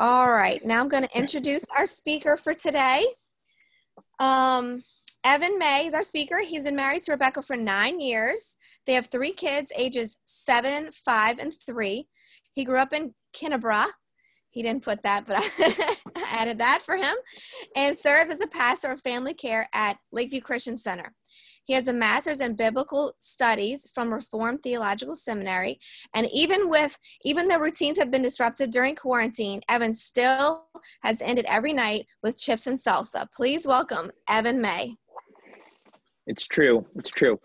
All right, now I'm going to introduce our speaker for today. Um, Evan May is our speaker. He's been married to Rebecca for nine years. They have three kids, ages seven, five, and three. He grew up in Kinebra. He didn't put that, but I added that for him. And serves as a pastor of family care at Lakeview Christian Center. He has a master's in biblical studies from Reformed Theological Seminary. And even with, even though routines have been disrupted during quarantine, Evan still has ended every night with chips and salsa. Please welcome Evan May. It's true. It's true.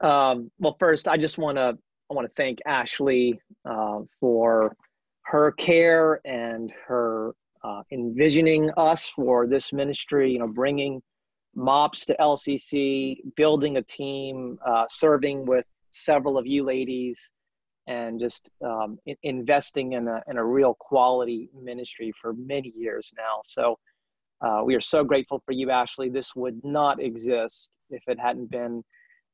Um, well, first, I just want to I want to thank Ashley uh, for her care and her uh, envisioning us for this ministry. You know, bringing MOPS to LCC, building a team, uh, serving with several of you ladies, and just um, in- investing in a, in a real quality ministry for many years now. So uh, we are so grateful for you, Ashley. This would not exist if it hadn't been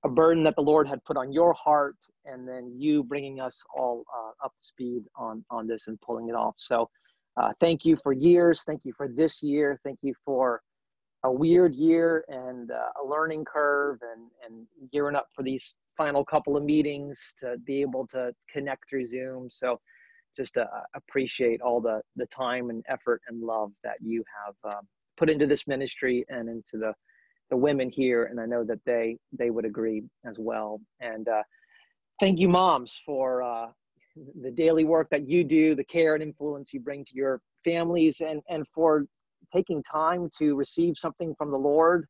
a burden that the Lord had put on your heart, and then you bringing us all uh, up to speed on on this and pulling it off. So, uh, thank you for years. Thank you for this year. Thank you for a weird year and uh, a learning curve and, and gearing up for these final couple of meetings to be able to connect through Zoom. So just uh, appreciate all the, the time and effort and love that you have um, put into this ministry and into the, the women here. And I know that they, they would agree as well. And uh, thank you moms for uh, the daily work that you do, the care and influence you bring to your families and, and for taking time to receive something from the Lord.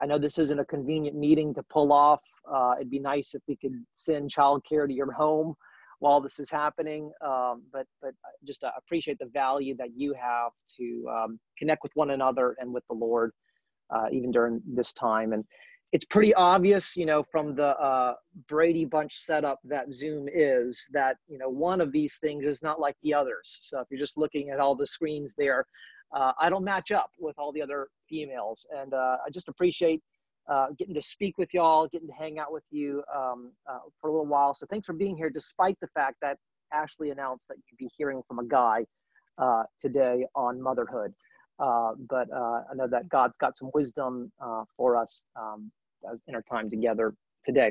I know this isn't a convenient meeting to pull off. Uh, it'd be nice if we could send childcare to your home while this is happening. Um, but but just uh, appreciate the value that you have to um, connect with one another and with the Lord, uh, even during this time. And it's pretty obvious, you know, from the uh, Brady Bunch setup that Zoom is that you know one of these things is not like the others. So if you're just looking at all the screens there, uh, I don't match up with all the other females. And uh, I just appreciate uh, getting to speak with y'all, getting to hang out with you um, uh, for a little while. So thanks for being here, despite the fact that Ashley announced that you'd be hearing from a guy uh, today on motherhood. Uh, but I know that God's got some wisdom for us um, in our time together today.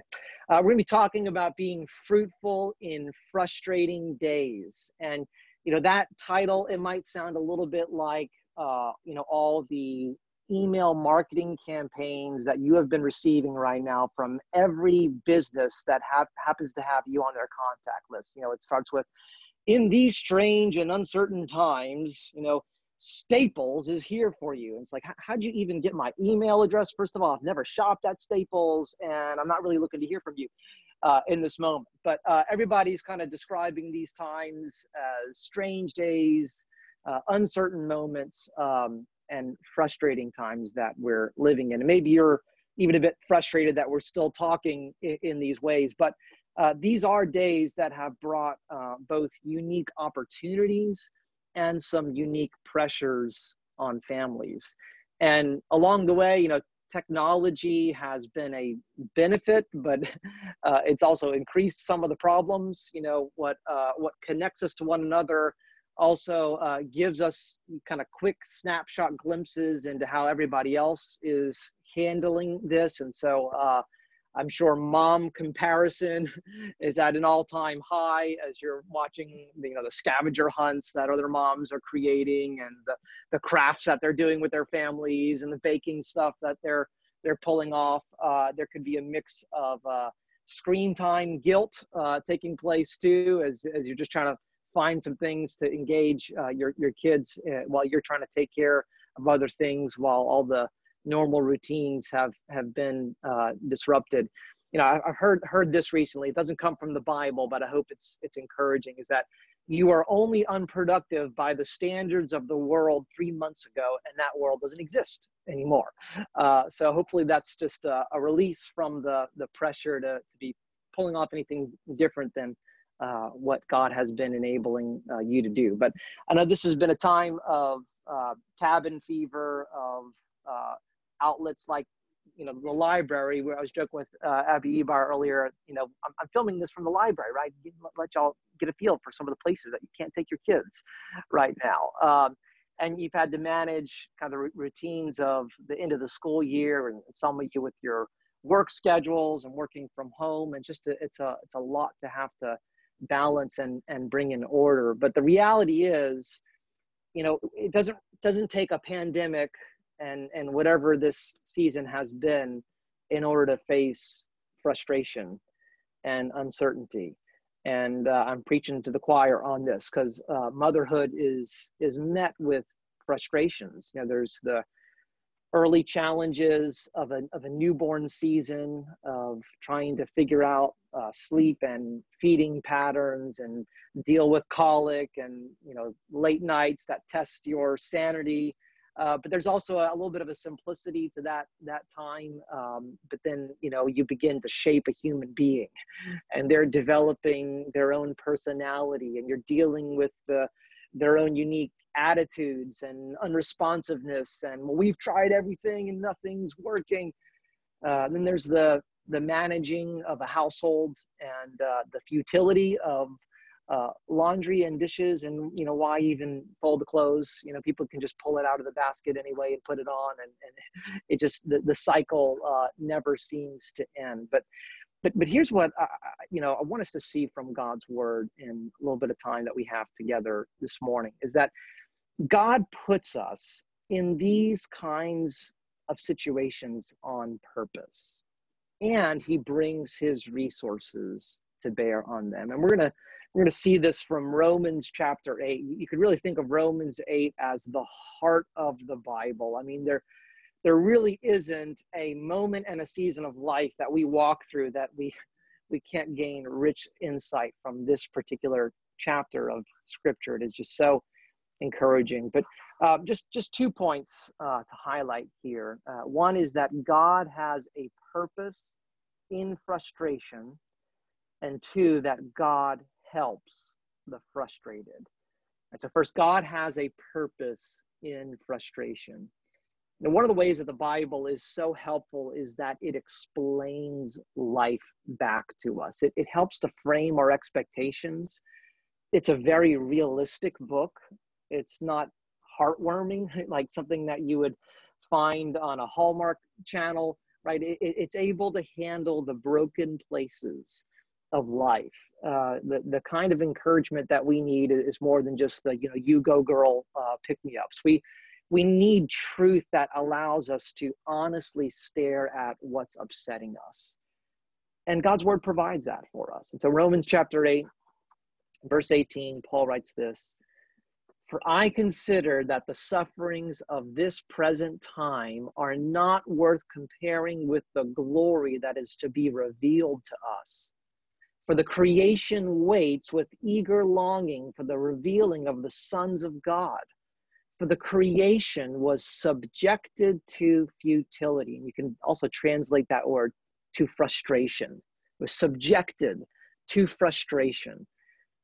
We're going to be talking about being fruitful in frustrating days. And you know that title it might sound a little bit like uh, you know all the email marketing campaigns that you have been receiving right now from every business that have, happens to have you on their contact list you know it starts with in these strange and uncertain times you know Staples is here for you. And it's like, how'd you even get my email address? First of all, I've never shopped at Staples and I'm not really looking to hear from you uh, in this moment. But uh, everybody's kind of describing these times as strange days, uh, uncertain moments, um, and frustrating times that we're living in. And maybe you're even a bit frustrated that we're still talking in, in these ways, but uh, these are days that have brought uh, both unique opportunities and some unique pressures on families. And along the way, you know, technology has been a benefit, but uh, it's also increased some of the problems. You know, what uh, what connects us to one another also uh, gives us kind of quick snapshot glimpses into how everybody else is handling this, and so uh, I'm sure mom comparison is at an all-time high as you're watching, you know, the scavenger hunts that other moms are creating and the, the crafts that they're doing with their families and the baking stuff that they're they're pulling off. Uh, there could be a mix of uh, screen time guilt uh, taking place too, as as you're just trying to find some things to engage uh, your your kids uh, while you're trying to take care of other things while all the normal routines have have been uh, disrupted. You know, I've heard heard this recently. It doesn't come from the Bible, but I hope it's it's encouraging. Is that you are only unproductive by the standards of the world three months ago, and that world doesn't exist anymore. Uh, so hopefully, that's just a, a, release from the the pressure to to be pulling off anything different than uh, what God has been enabling uh, you to do. But I know this has been a time of uh, cabin fever, of outlets like you know the library where I was joking with uh, Abby Ebar earlier. You know, I'm, I'm, filming this from the library, right? Let, y'all get a feel for some of the places that you can't take your kids right now. Um, and you've had to manage kind of the routines of the end of the school year, and some of you with your work schedules and working from home, and just a, it's a it's a lot to have to balance and and bring in order. But the reality is, you know, it doesn't doesn't take a pandemic and and whatever this season has been in order to face frustration and uncertainty. And uh, i'm preaching to the choir on this because uh, motherhood is is met with frustrations. You know there's the early challenges of a, of a newborn season of trying to figure out uh, sleep and feeding patterns and deal with colic and you know late nights that test your sanity uh, but there's also a, a, little bit of a simplicity to that that time. Um, but then you know you begin to shape a human being, and they're developing their own personality, and you're dealing with the, their own unique attitudes and unresponsiveness. And well, we've tried everything and nothing's working. Uh, then there's the the managing of a household and uh, the futility of uh, laundry and dishes and you know why even fold the clothes? You know people can just pull it out of the basket anyway and put it on and, and it just the, the cycle uh, never seems to end. But but but here's what I, you know i want us to see from god's word in a little bit of time that we have together this morning is that god puts us in these kinds of situations on purpose and he brings his resources to bear on them. And we're going to we're going to see this from Romans chapter 8. You could really think of Romans 8 as the heart of the Bible. I mean, there, there really isn't a moment and a season of life that we walk through that we, we can't gain rich insight from this particular chapter of Scripture. It is just so encouraging. But uh, just, just two points uh, to highlight here. Uh, one is that God has a purpose in frustration, and two, that God helps the frustrated. And so, first, God has a purpose in frustration. Now, one of the ways that the Bible is so helpful is that it explains life back to us. It, it helps to frame our expectations. It's a very realistic book. It's not heartwarming, like something that you would find on a Hallmark channel, right? It, it's able to handle the broken places of life. Uh, the, the kind of encouragement that we need is more than just the, you know, you go girl, uh, pick me ups. We, we need truth that allows us to honestly stare at what's upsetting us. And God's word provides that for us. And so Romans chapter 8, verse 18, Paul writes this For I consider that the sufferings of this present time are not worth comparing with the glory that is to be revealed to us. For the creation waits with eager longing for the revealing of the sons of God. For the creation was subjected to futility. And you can also translate that word to frustration. It was subjected to frustration,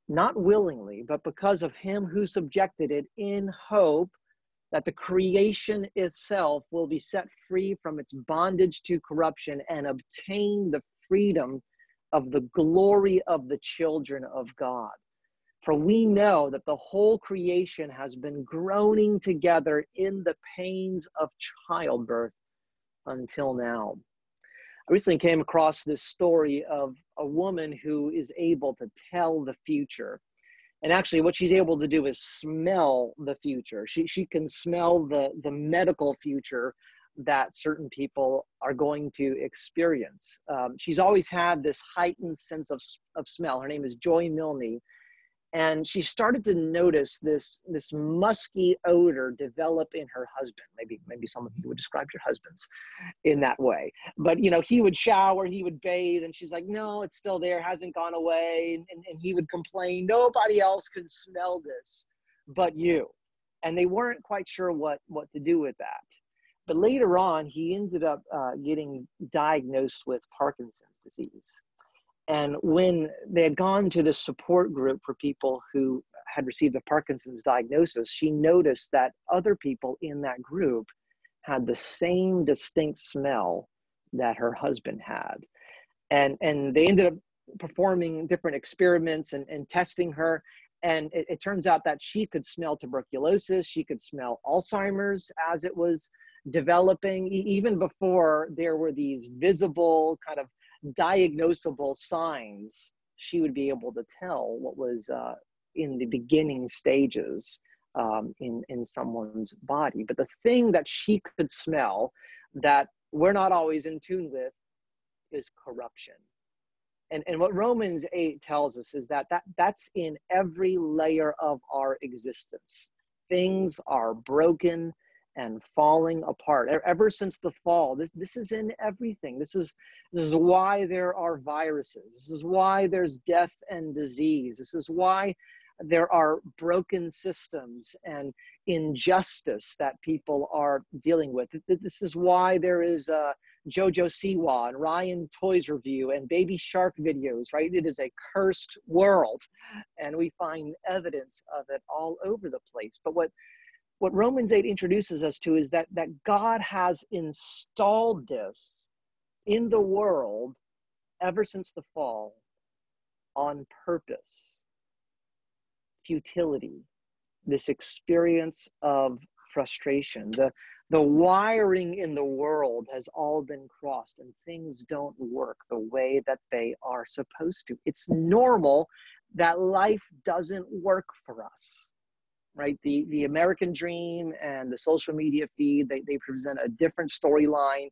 not willingly, but because of him who subjected it in hope that the creation itself will be set free from its bondage to corruption and obtain the freedom of the glory of the children of God. For we know that the whole creation has been groaning together in the pains of childbirth until now. I recently came across this story of a woman who is able to tell the future. And actually, what she's able to do is smell the future. She, she can smell the, the medical future that certain people are going to experience. Um, she's always had this heightened sense of, of smell. Her name is Joy Milne. And she started to notice this, this musky odor develop in her husband. Maybe, maybe some of you would describe your husbands in that way. But, you know, he would shower, he would bathe, and she's like, no, it's still there, hasn't gone away. And, and, and he would complain, nobody else can smell this but you. And they weren't quite sure what, what to do with that. But later on, he ended up uh, getting diagnosed with Parkinson's disease. And when they had gone to this support group for people who had received a Parkinson's diagnosis, she noticed that other people in that group had the same distinct smell that her husband had. And, and they ended up performing different experiments and, and testing her. And it, it turns out that she could smell tuberculosis, she could smell Alzheimer's as it was developing, even before there were these visible, kind of diagnosable signs. She would be able to tell what was uh, in the beginning stages um, in, in someone's body. But the thing that she could smell that we're not always in tune with is corruption. And, and what Romans 8 tells us is that, that that's in every layer of our existence. Things are broken and falling apart ever since the fall this this is in everything this is this is why there are viruses this is why there's death and disease this is why there are broken systems and injustice that people are dealing with. This is why there is uh, Jojo Siwa and Ryan Toys Review and Baby Shark videos, right? It is a cursed world, and we find evidence of it all over the place. But what what Romans 8 introduces us to is that, that God has installed this in the world ever since the fall on purpose futility, this experience of frustration. The, the wiring in the world has all been crossed and things don't work the way that they are supposed to. It's normal that life doesn't work for us right? The the american dream and the social media feed they, they present a different storyline.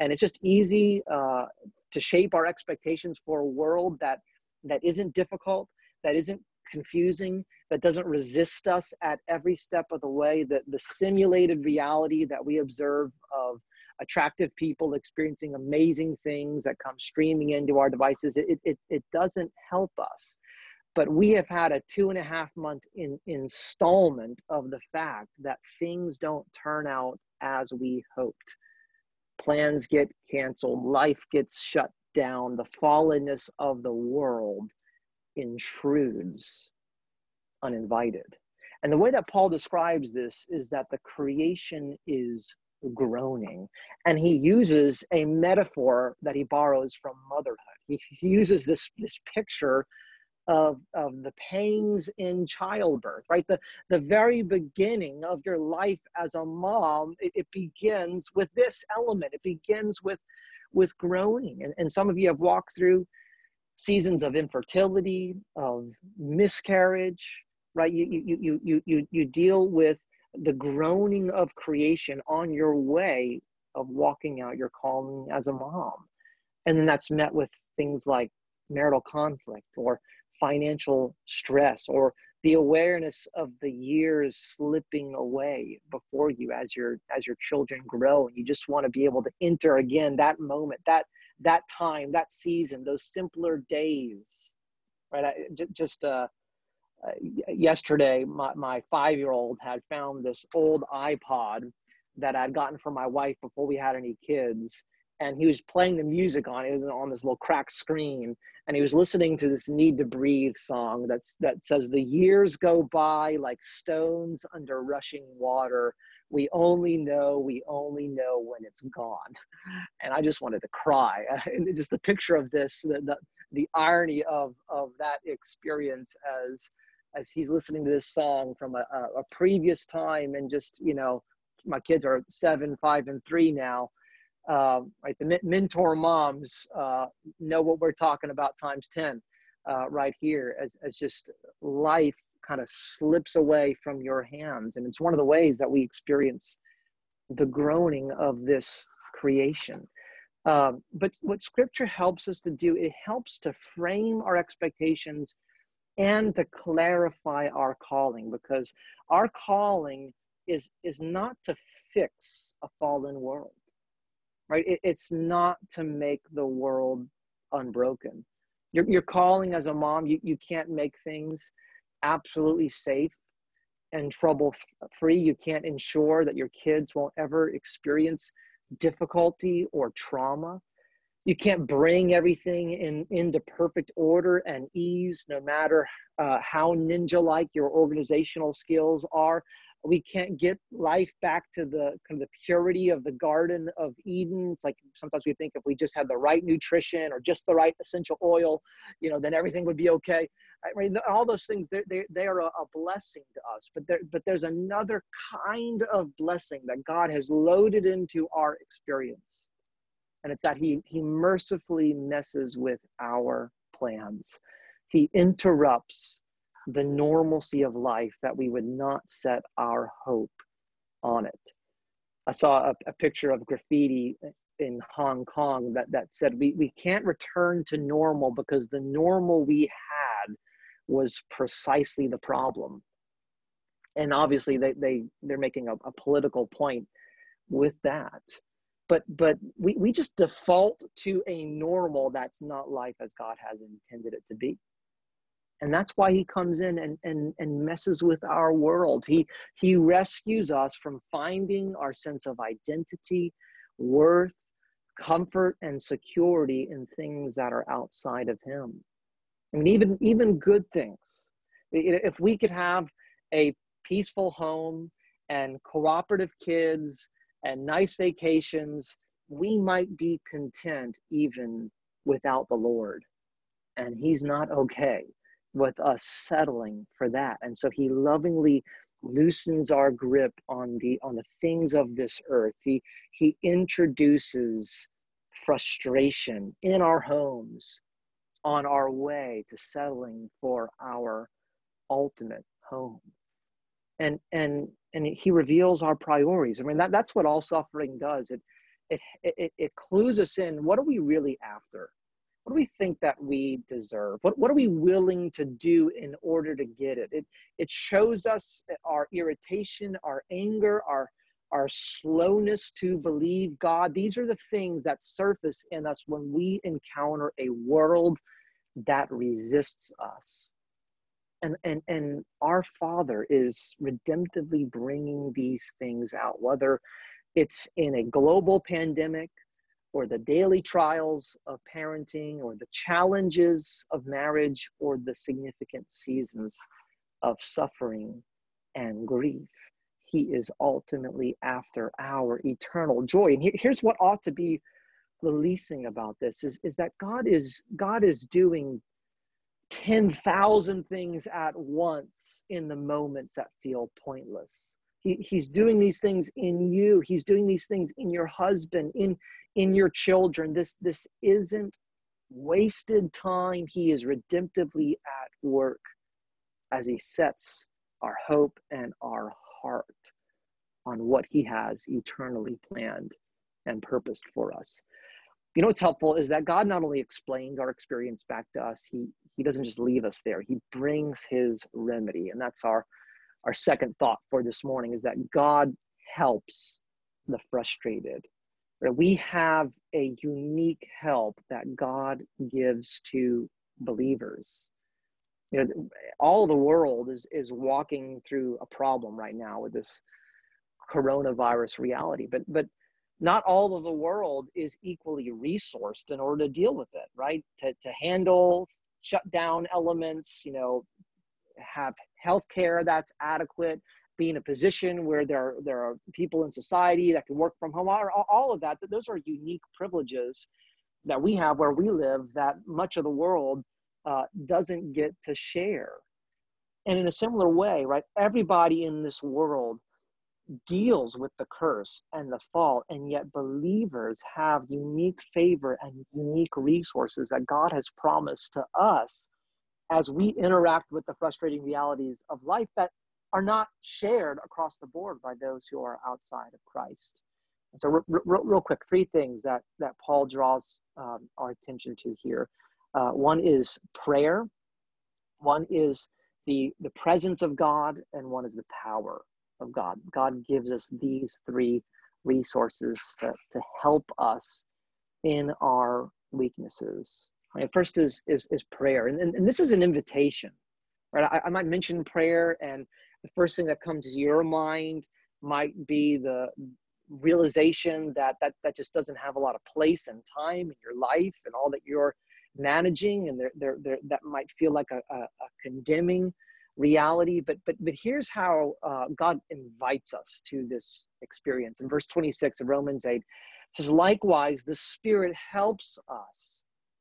And it's just easy uh, to shape our expectations for a world that that isn't difficult that isn't confusing, that doesn't resist us at every step of the way, that the simulated reality that we observe of attractive people experiencing amazing things that come streaming into our devices, it, it, it doesn't help us. But we have had a two and a half month in, installment of the fact that things don't turn out as we hoped. Plans get canceled, life gets shut down, the fallenness of the world intrudes uninvited. And the way that Paul describes this is that the creation is groaning. And he uses a metaphor that he borrows from motherhood. He, uses this, this picture of, of the pangs in childbirth, right? The, the very beginning of your life as a mom, it, it begins with this element. It begins with, with groaning. And, and some of you have walked through seasons of infertility, of miscarriage, right? You, you, you, you, you, you deal with the groaning of creation on your way of walking out your calling as a mom. And then that's met with things like marital conflict or financial stress or the awareness of the years slipping away before you as your as your children grow and you just want to be able to enter again that moment that that time, that season, those simpler days, right? I, j- just uh, uh, yesterday, my, my five year old had found this old iPod that I'd gotten from my wife before we had any kids. And he was playing the music on it. was on this little cracked screen, and he was listening to this "Need to Breathe" song that's that says, "The years go by like stones under rushing water, we only know, we only know when it's gone. And I just wanted to cry. Just the picture of this, the, the, the irony of, of that experience as, as he's listening to this song from a, a previous time and just, you know, my kids are seven, five, and three now. Um, right, the mentor moms uh, know what we're talking about times 10 uh, right here as, as just life kind of slips away from your hands. And it's one of the ways that we experience the groaning of this creation. Um, but what scripture helps us to do, it helps to frame our expectations and to clarify our calling because our calling is is not to fix a fallen world right it, it's not to make the world unbroken your, your calling as a mom you, you can't make things absolutely safe and trouble free. You can't ensure that your kids won't ever experience difficulty or trauma. you can't bring everything in into perfect order and ease no matter uh, how ninja like your organizational skills are we can't get life back to the kind of the purity of the garden of eden. It's like sometimes we think if we just had the right nutrition or just the right essential oil you know then everything would be okay. I mean, all those things they, they, they are a, a blessing to us but there but there's another kind of blessing that god has loaded into our experience and it's that he he mercifully messes with our plans. He interrupts the normalcy of life that we would not set our hope on it. I saw a, a picture of graffiti in hong kong that that said we, we can't return to normal because the normal we had was precisely the problem. And obviously they, they they're making a, a political point with that. But but we, we just default to a normal that's not life as god has intended it to be and that's why he comes in and, and, and messes with our world. He he rescues us from finding our sense of identity worth comfort and security in things that are outside of him. I mean even even good things. If we could have a peaceful home and cooperative kids and nice vacations, we might be content even without the Lord. And He's not okay with us settling for that. And so He lovingly loosens our grip on the on the things of this earth. He He introduces frustration in our homes on our way to settling for our ultimate home and and and he reveals our priorities. I mean, that, that's what all suffering does. It, it, it, it clues us in. What are we really after? What do we think that we deserve? What, what are we willing to do in order to get it? It, it shows us eh, our irritation, our anger, our, our slowness to believe God. These are the things that surface in us when we encounter a world that resists us and and and our father is redemptively bringing these things out whether it's in a global pandemic or the daily trials of parenting or the challenges of marriage or the significant seasons of suffering and grief he is ultimately after our eternal joy and here's what ought to be releasing about this is, is that god is god is doing 10,000 things at once in the moments that feel pointless. He, he's doing these things in you. He's doing these things in your husband, in, in your children. This, this isn't wasted time. He is redemptively at work as he sets our hope and our heart on what he has eternally planned and purposed for us you know what's helpful is that god not only explains our experience back to us he he doesn't just leave us there he brings his remedy and that's our our second thought for this morning is that god helps the frustrated. We have a unique help that god gives to believers. You know all the world is is walking through a problem right now with this coronavirus reality but but not all of the world is equally resourced in order to deal with it, right? To, to handle shutdown elements, you know, have healthcare that's adequate, be in a position where there, there are people in society that can work from home, all, all of that, those are unique privileges that we have where we live that much of the world uh, doesn't get to share. And in a similar way, right, everybody in this world deals with the curse and the fall, and yet believers have unique favor and unique resources that God has promised to us as we interact with the frustrating realities of life that are not shared across the board by those who are outside of Christ. And so, r- r- real quick, three things that that Paul draws um, our attention to here. Uh, one is prayer. One is the the presence of God, and one is the power of God. God gives us these three resources to, to help us in our weaknesses. Right? First is, is, is prayer. And, and, and this is an invitation. Right? I, I might mention prayer, and the first thing that comes to your mind might be the realization that, that that just doesn't have a lot of place and time in your life and all that you're managing and they're, they're, that might feel like a, a, a condemning reality but but but here's how uh, god invites us to this experience in verse 26 of romans 8 says likewise the spirit helps us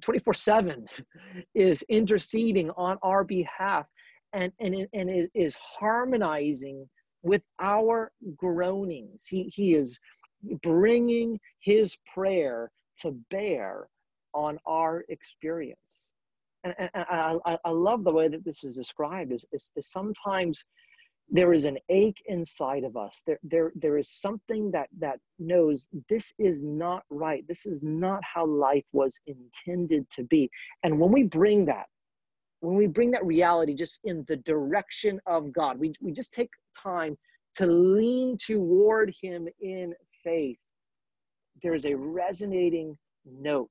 24 7, is interceding on our behalf and, and, and is harmonizing with our groanings. He, he is bringing his prayer to bear on our experience. And, and, I, I, love the way that this is described is, is, is sometimes there is an ache inside of us. There there there is something that that knows this is not right. This is not how life was intended to be. And when we bring that when we bring that reality just in the direction of god we, we just take time to lean toward him in faith there is a resonating note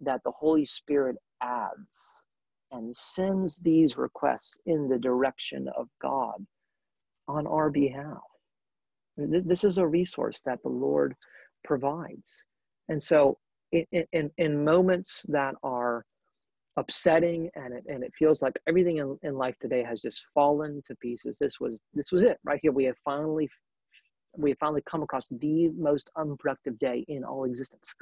that the holy spirit adds and sends these requests in the direction of god on our behalf. This, this is a resource that the Lord provides. And so, in, in, in moments that are upsetting and it, and it feels like everything in, in life today has just fallen to pieces, this was this was it right here. We have finally we have finally come across the most unproductive day in all existence.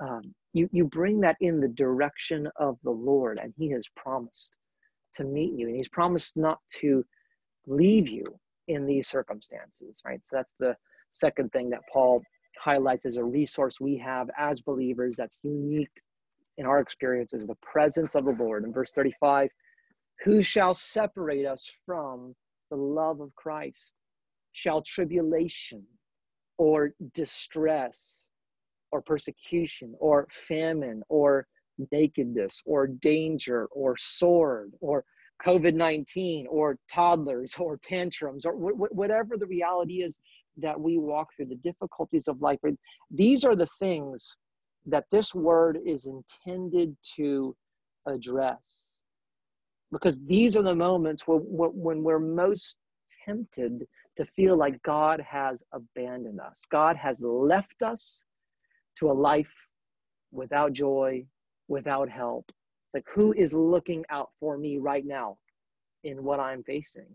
Um, you you bring that in the direction of the Lord, and He has promised to meet you, and He's promised not to leave you in these circumstances, right? So that's the second thing that Paul highlights as a resource we have as believers that's unique in our experience is the presence of the Lord. In verse 35, who shall separate us from the love of Christ? Shall tribulation or distress or persecution or famine or nakedness or danger or sword or COVID 19 or toddlers or tantrums or wh- whatever the reality is that we walk through, the difficulties of life. These are the things that this word is intended to address. Because these are the moments where when we're most tempted to feel like God has abandoned us. God has left us to a life without joy, without help, like who is looking out for me right now in what i'm facing?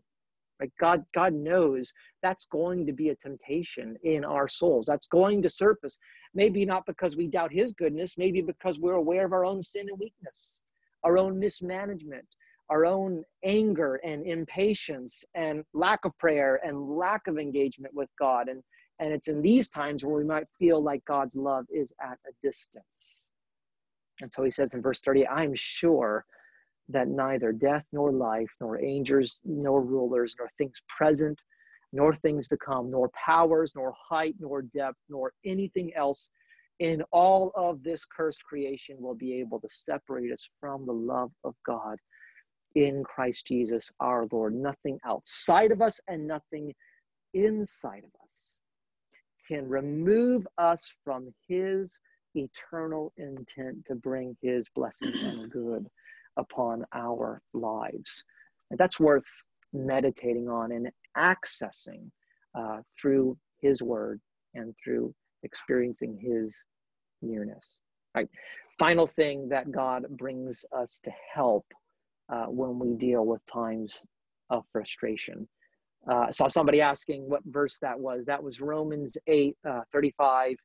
Like god god knows that's going to be a temptation in our souls. That's going to surface. Maybe not because we doubt his goodness maybe because we're aware of our own sin and weakness our own mismanagement our own anger and impatience and lack of prayer and lack of engagement with god. And and it's in these times where we might feel like god's love is at a distance and so he says in verse 30, I'm sure that neither death nor life, nor angels, nor rulers, nor things present, nor things to come, nor powers, nor height, nor depth, nor anything else in all of this cursed creation will be able to separate us from the love of God in Christ Jesus our Lord. Nothing outside of us and nothing inside of us can remove us from his eternal intent to bring his blessing and good upon our lives. And that's worth meditating on and accessing uh, through his word and through experiencing his nearness. Right. Final thing that God brings us to help uh, when we deal with times of frustration. Uh, I saw somebody asking what verse that was. That was Romans 8 uh, 35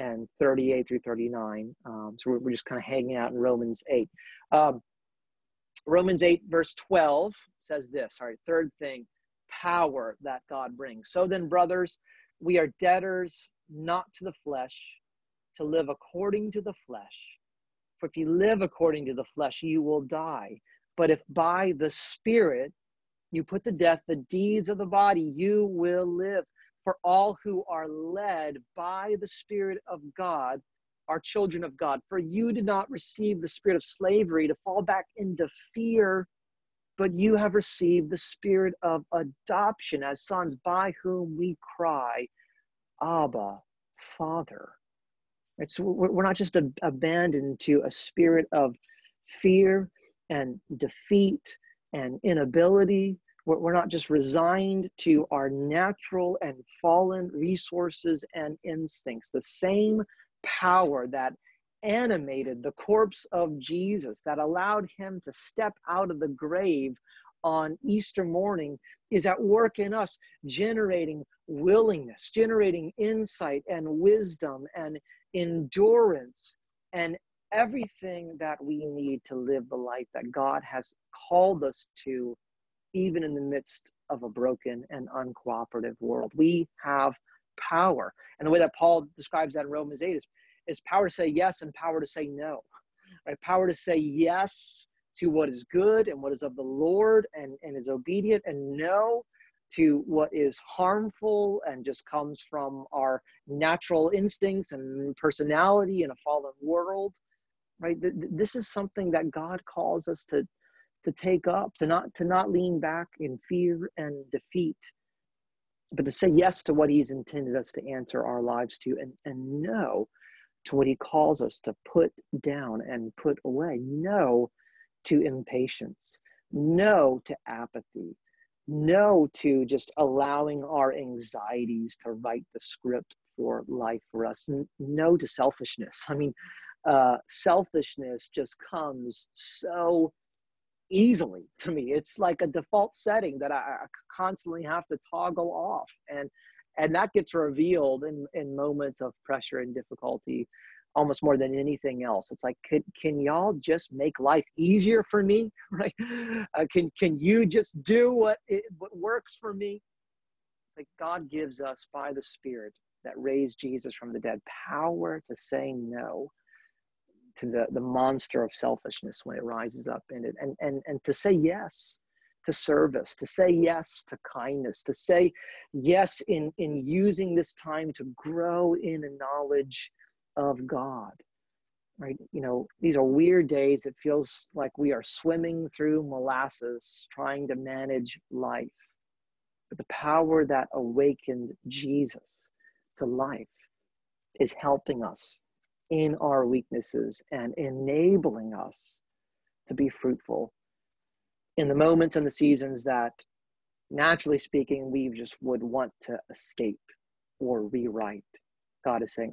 and 38 through 39. Um, so we're, just kind of hanging out in Romans 8. Um, Romans 8, verse 12 says this. All right, third thing, power that God brings. So then, brothers, we are debtors not to the flesh, to live according to the flesh. For if you live according to the flesh, you will die. But if by the Spirit you put to death the deeds of the body, you will live. For all who are led by the Spirit of God are children of God. For you did not receive the spirit of slavery to fall back into fear, but you have received the spirit of adoption as sons, by whom we cry, Abba, Father. So we're not just abandoned to a spirit of fear and defeat and inability. We're not just resigned to our natural and fallen resources and instincts. The same power that animated the corpse of Jesus, that allowed him to step out of the grave on Easter morning, is at work in us, generating willingness, generating insight and wisdom and endurance and everything that we need to live the life that God has called us to, even in the midst of a broken and uncooperative world. We have power. And the way that Paul describes that in Romans 8 is, is power to say yes and power to say no. Right? Power to say yes to what is good and what is of the Lord and, and is obedient, and no to what is harmful and just comes from our natural instincts and personality in a fallen world right this is something that god calls us to to take up to not to not lean back in fear and defeat but to say yes to what he's intended us to answer our lives to and and no to what he calls us to put down and put away. No to impatience. No to apathy. No to just allowing our anxieties to write the script for life for us. No to selfishness. I mean uh, selfishness just comes so easily to me it's like a default setting that I, I constantly have to toggle off and and that gets revealed in in moments of pressure and difficulty almost more than anything else. It's like, can, can y'all just make life easier for me? Right? Uh, can, can you just do what, it, what works for me? It's like God gives us by the Spirit that raised Jesus from the dead power to say no to the, the monster of selfishness when it rises up in it and, and, and to say yes to service, to say yes to kindness, to say yes in, in using this time to grow in a knowledge of God. Right? You know, these are weird days. It feels like we are swimming through molasses trying to manage life. But the power that awakened Jesus to life is helping us in our weaknesses and enabling us to be fruitful in the moments and the seasons that naturally speaking we just would want to escape or rewrite god is saying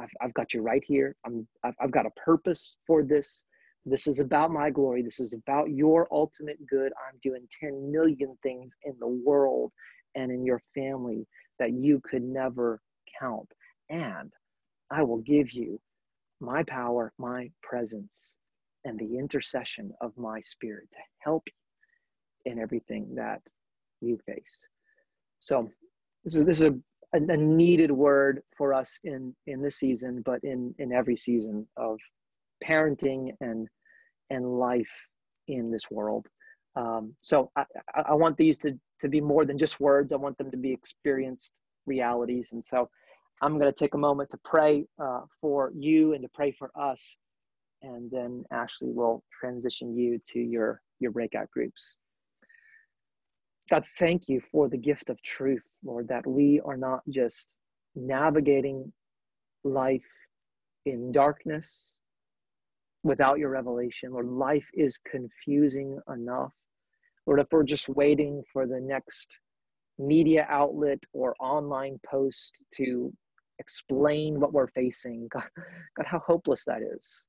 I've, I've got you right here. I'm, I've, I've got a purpose for this. This is about my glory. This is about your ultimate good. I'm doing 10 million things in the world and in your family that you could never count. And I will give you my power, my presence, and the intercession of my spirit to help in everything that you face. So this is this is a a, a, needed word for us in in this season, but in in every season of parenting and and life in this world. Um, so I, I want these to to be more than just words. I want them to be experienced realities. And so I'm going to take a moment to pray uh, for you and to pray for us, and then Ashley will transition you to your your breakout groups. God, thank you for the gift of truth, Lord, that we are not just navigating life in darkness without your revelation. Lord, life is confusing enough. Lord, if we're just waiting for the next media outlet or online post to explain what we're facing, God, God, how hopeless that is.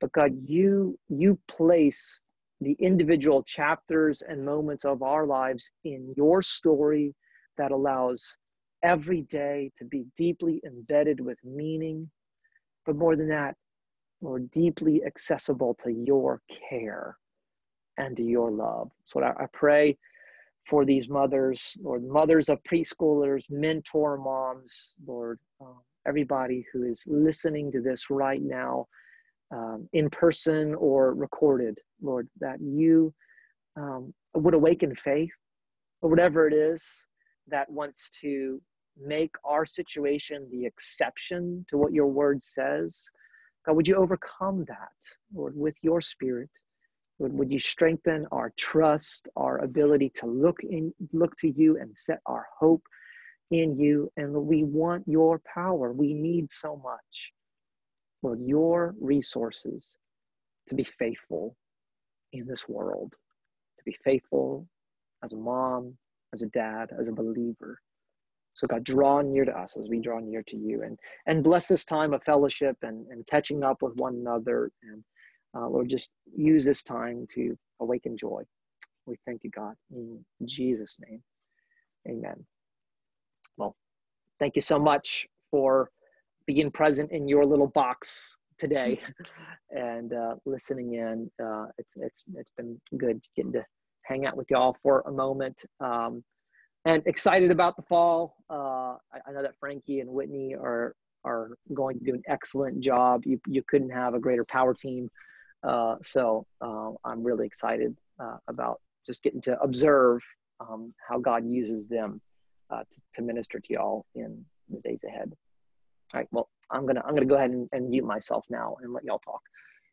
But God, you you place the individual chapters and moments of our lives in your story that allows every day to be deeply embedded with meaning, but more than that, more deeply accessible to your care and to your love. So I, I pray for these mothers, Lord, mothers of preschoolers, mentor moms, Lord, uh, everybody who is listening to this right now um, in person or recorded, Lord, that you um, would awaken faith or whatever it is that wants to make our situation the exception to what your word says. God, would you overcome that, Lord, with your spirit? Lord, would you strengthen our trust, our ability to look in, look to you and set our hope in you? And we want your power. We need so much. Lord, your resources to be faithful in this world, to be faithful as a mom, as a dad, as a believer. So God, draw near to us as we draw near to you and, and bless this time of fellowship and, and catching up with one another. And uh, Lord, just use this time to awaken joy. We thank you, God, in Jesus' name. Amen. Well, thank you so much for being present in your little box today and uh, listening in. Uh, it's it's it's been good getting to hang out with y'all for a moment. Um, and excited about the fall. Uh, I, I, know that Frankie and Whitney are are going to do an excellent job. You you couldn't have a greater power team. Uh, so uh, I'm really excited uh, about just getting to observe um, how God uses them uh, to, to minister to y'all in the days ahead. All right. Well, I'm gonna I'm gonna go ahead and, and mute myself now and let y'all talk.